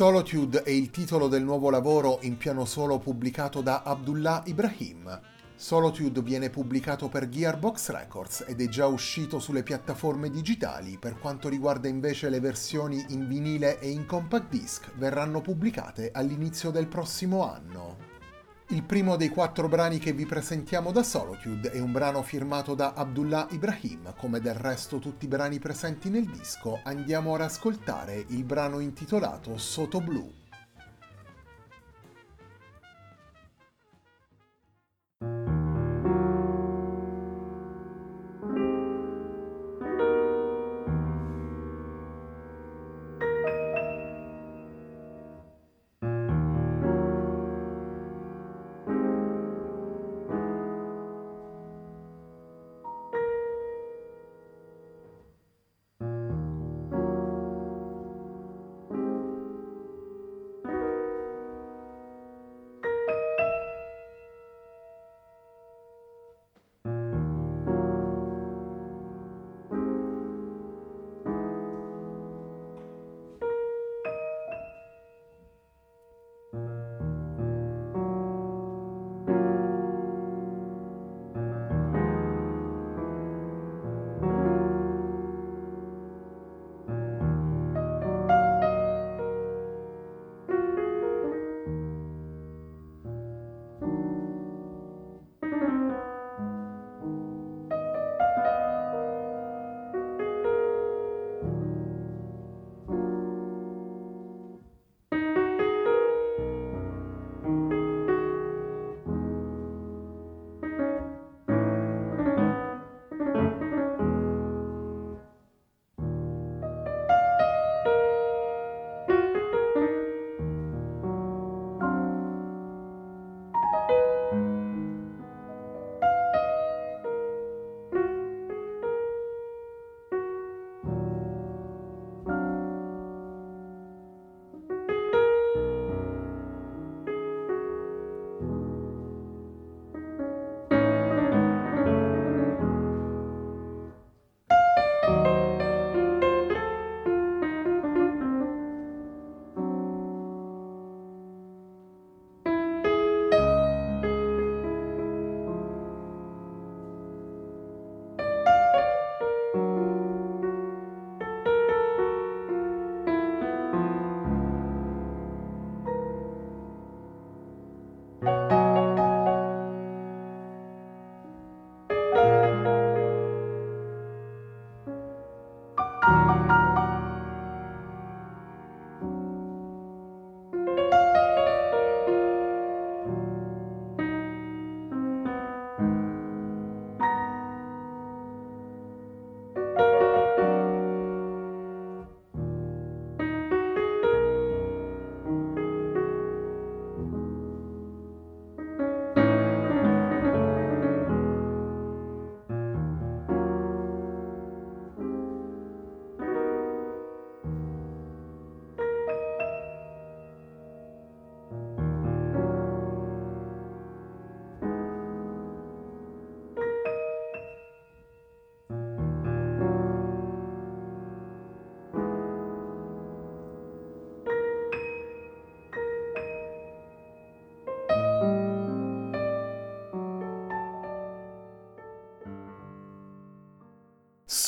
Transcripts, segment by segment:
Solitude è il titolo del nuovo lavoro in piano solo pubblicato da Abdullah Ibrahim. Solitude viene pubblicato per Gearbox Records ed è già uscito sulle piattaforme digitali, per quanto riguarda invece le versioni in vinile e in compact disc verranno pubblicate all'inizio del prossimo anno. Il primo dei quattro brani che vi presentiamo da Solitude è un brano firmato da Abdullah Ibrahim, come del resto tutti i brani presenti nel disco, andiamo ad ascoltare il brano intitolato Soto Blu.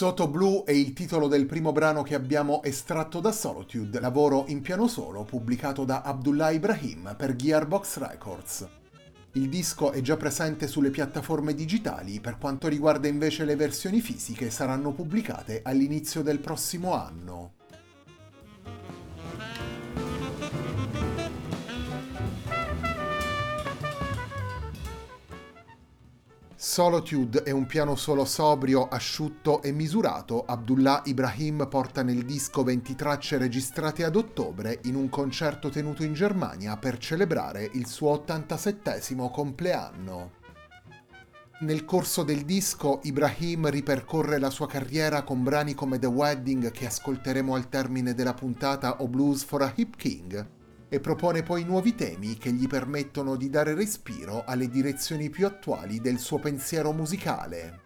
Soto Blue è il titolo del primo brano che abbiamo estratto da Solitude, lavoro in piano solo pubblicato da Abdullah Ibrahim per Gearbox Records. Il disco è già presente sulle piattaforme digitali, per quanto riguarda invece le versioni fisiche saranno pubblicate all'inizio del prossimo anno. Solitude è un piano solo sobrio, asciutto e misurato. Abdullah Ibrahim porta nel disco 20 tracce registrate ad ottobre in un concerto tenuto in Germania per celebrare il suo 87 compleanno. Nel corso del disco Ibrahim ripercorre la sua carriera con brani come The Wedding che ascolteremo al termine della puntata o Blues for a Hip King, e propone poi nuovi temi che gli permettono di dare respiro alle direzioni più attuali del suo pensiero musicale.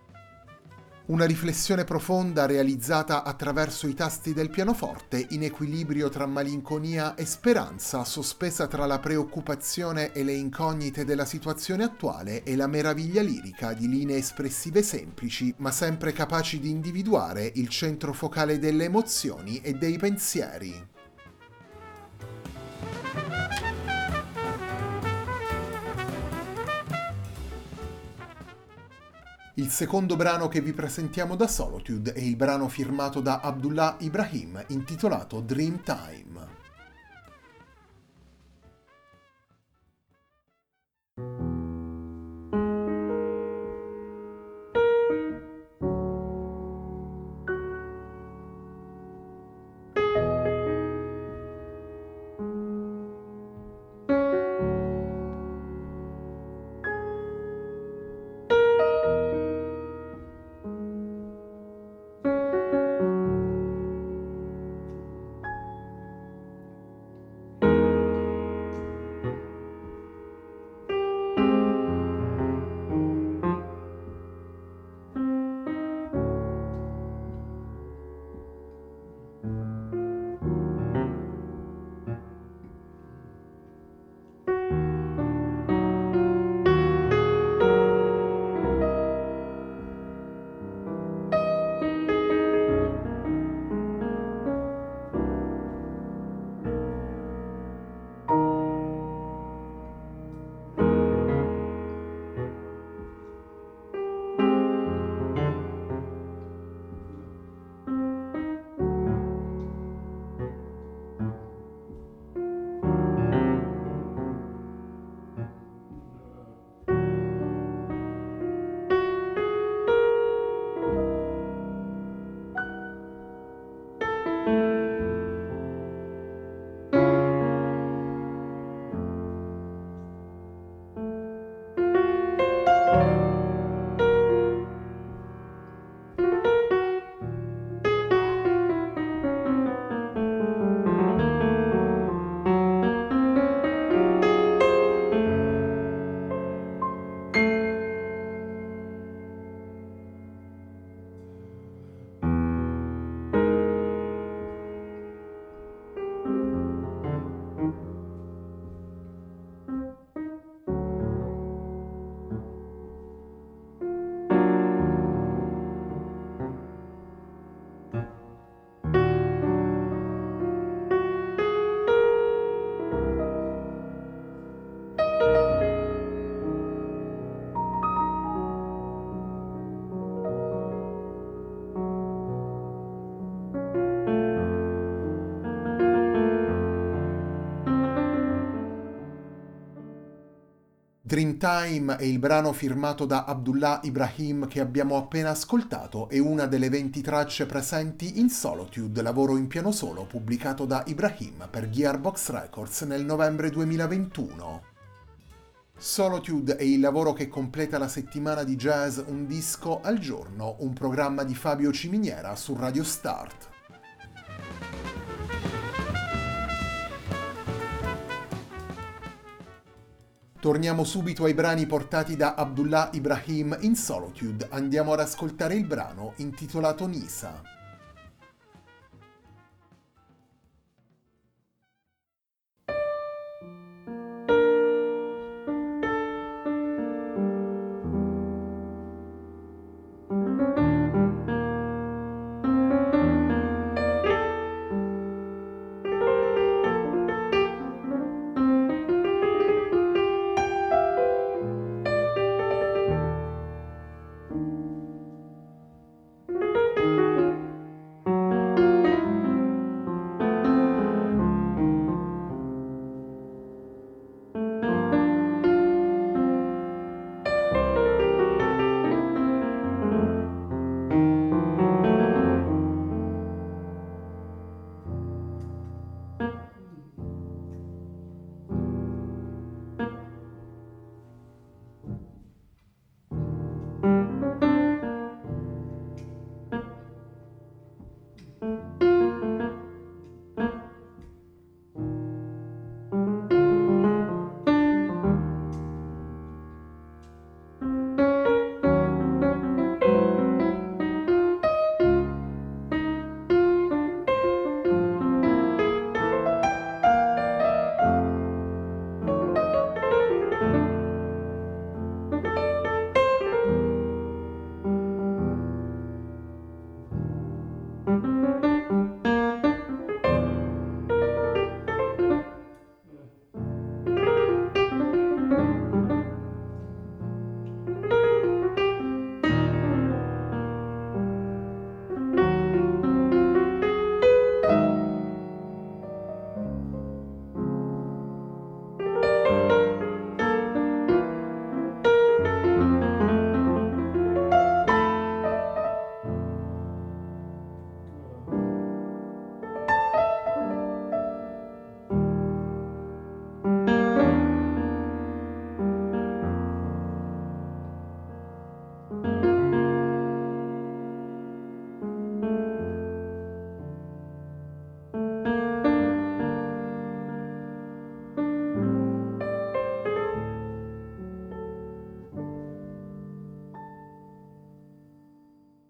Una riflessione profonda realizzata attraverso i tasti del pianoforte in equilibrio tra malinconia e speranza, sospesa tra la preoccupazione e le incognite della situazione attuale e la meraviglia lirica di linee espressive semplici, ma sempre capaci di individuare il centro focale delle emozioni e dei pensieri. Il secondo brano che vi presentiamo da Solitude è il brano firmato da Abdullah Ibrahim intitolato Dream Time. Dreamtime è il brano firmato da Abdullah Ibrahim che abbiamo appena ascoltato e una delle 20 tracce presenti in Solitude, lavoro in piano solo pubblicato da Ibrahim per Gearbox Records nel novembre 2021. Solitude è il lavoro che completa la settimana di jazz Un disco al giorno, un programma di Fabio Ciminiera su Radio Start. Torniamo subito ai brani portati da Abdullah Ibrahim in Solitude. Andiamo ad ascoltare il brano intitolato Nisa.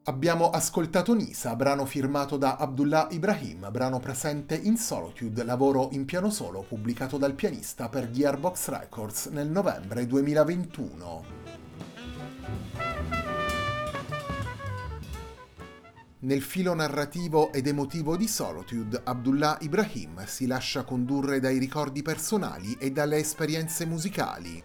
Abbiamo ascoltato Nisa, brano firmato da Abdullah Ibrahim, brano presente in Solitude, lavoro in piano solo pubblicato dal pianista per Gearbox Records nel novembre 2021. Nel filo narrativo ed emotivo di Solitude, Abdullah Ibrahim si lascia condurre dai ricordi personali e dalle esperienze musicali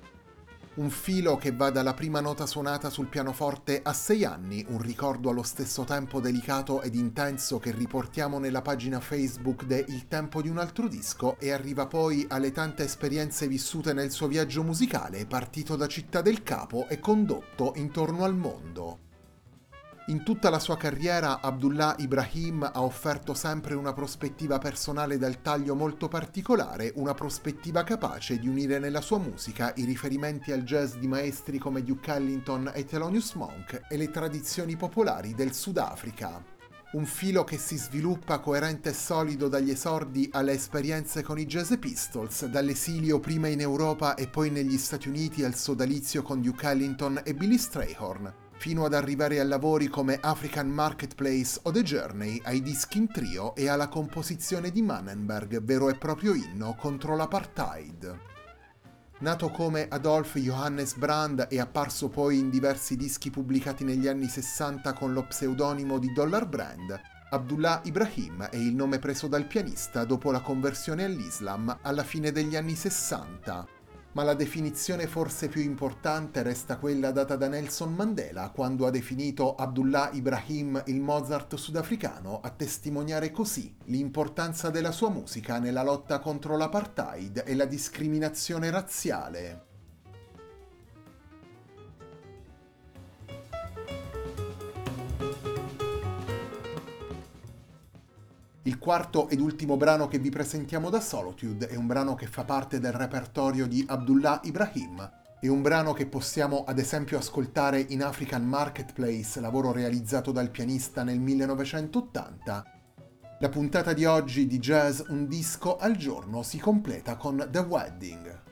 un filo che va dalla prima nota suonata sul pianoforte a sei anni, un ricordo allo stesso tempo delicato ed intenso che riportiamo nella pagina Facebook de Il tempo di un altro disco e arriva poi alle tante esperienze vissute nel suo viaggio musicale, partito da Città del Capo e condotto intorno al mondo. In tutta la sua carriera Abdullah Ibrahim ha offerto sempre una prospettiva personale dal taglio molto particolare, una prospettiva capace di unire nella sua musica i riferimenti al jazz di maestri come Duke Ellington e Thelonious Monk e le tradizioni popolari del Sudafrica. Un filo che si sviluppa coerente e solido dagli esordi alle esperienze con i Jazz Pistols, dall'esilio prima in Europa e poi negli Stati Uniti al sodalizio con Duke Ellington e Billy Strayhorn, fino ad arrivare a lavori come African Marketplace o The Journey, ai dischi in trio e alla composizione di Mannenberg, vero e proprio inno contro l'apartheid. Nato come Adolf Johannes Brand e apparso poi in diversi dischi pubblicati negli anni 60 con lo pseudonimo di Dollar Brand, Abdullah Ibrahim è il nome preso dal pianista dopo la conversione all'Islam alla fine degli anni 60 ma la definizione forse più importante resta quella data da Nelson Mandela quando ha definito Abdullah Ibrahim il Mozart sudafricano, a testimoniare così l'importanza della sua musica nella lotta contro l'apartheid e la discriminazione razziale. Il quarto ed ultimo brano che vi presentiamo da Solitude è un brano che fa parte del repertorio di Abdullah Ibrahim. È un brano che possiamo ad esempio ascoltare in African Marketplace, lavoro realizzato dal pianista nel 1980. La puntata di oggi di Jazz Un disco al giorno si completa con The Wedding.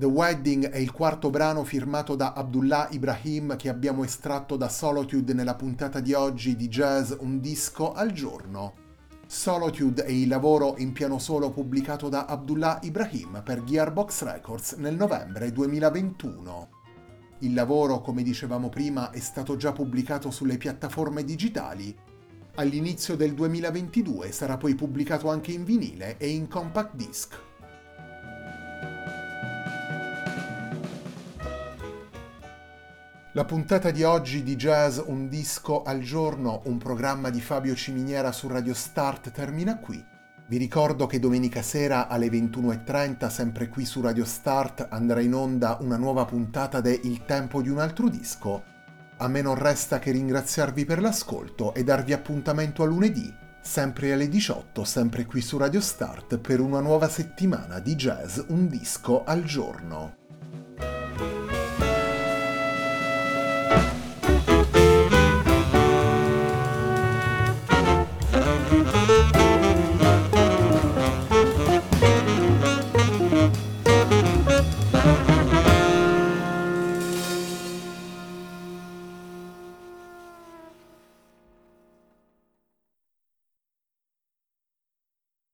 The Wedding è il quarto brano firmato da Abdullah Ibrahim che abbiamo estratto da Solitude nella puntata di oggi di Jazz Un disco al giorno. Solitude è il lavoro in piano solo pubblicato da Abdullah Ibrahim per Gearbox Records nel novembre 2021. Il lavoro, come dicevamo prima, è stato già pubblicato sulle piattaforme digitali. All'inizio del 2022 sarà poi pubblicato anche in vinile e in compact disc. La puntata di oggi di Jazz Un disco al giorno, un programma di Fabio Ciminiera su Radio Start termina qui. Vi ricordo che domenica sera alle 21.30, sempre qui su Radio Start, andrà in onda una nuova puntata de Il tempo di un altro disco. A me non resta che ringraziarvi per l'ascolto e darvi appuntamento a lunedì, sempre alle 18, sempre qui su Radio Start, per una nuova settimana di jazz Un disco al giorno.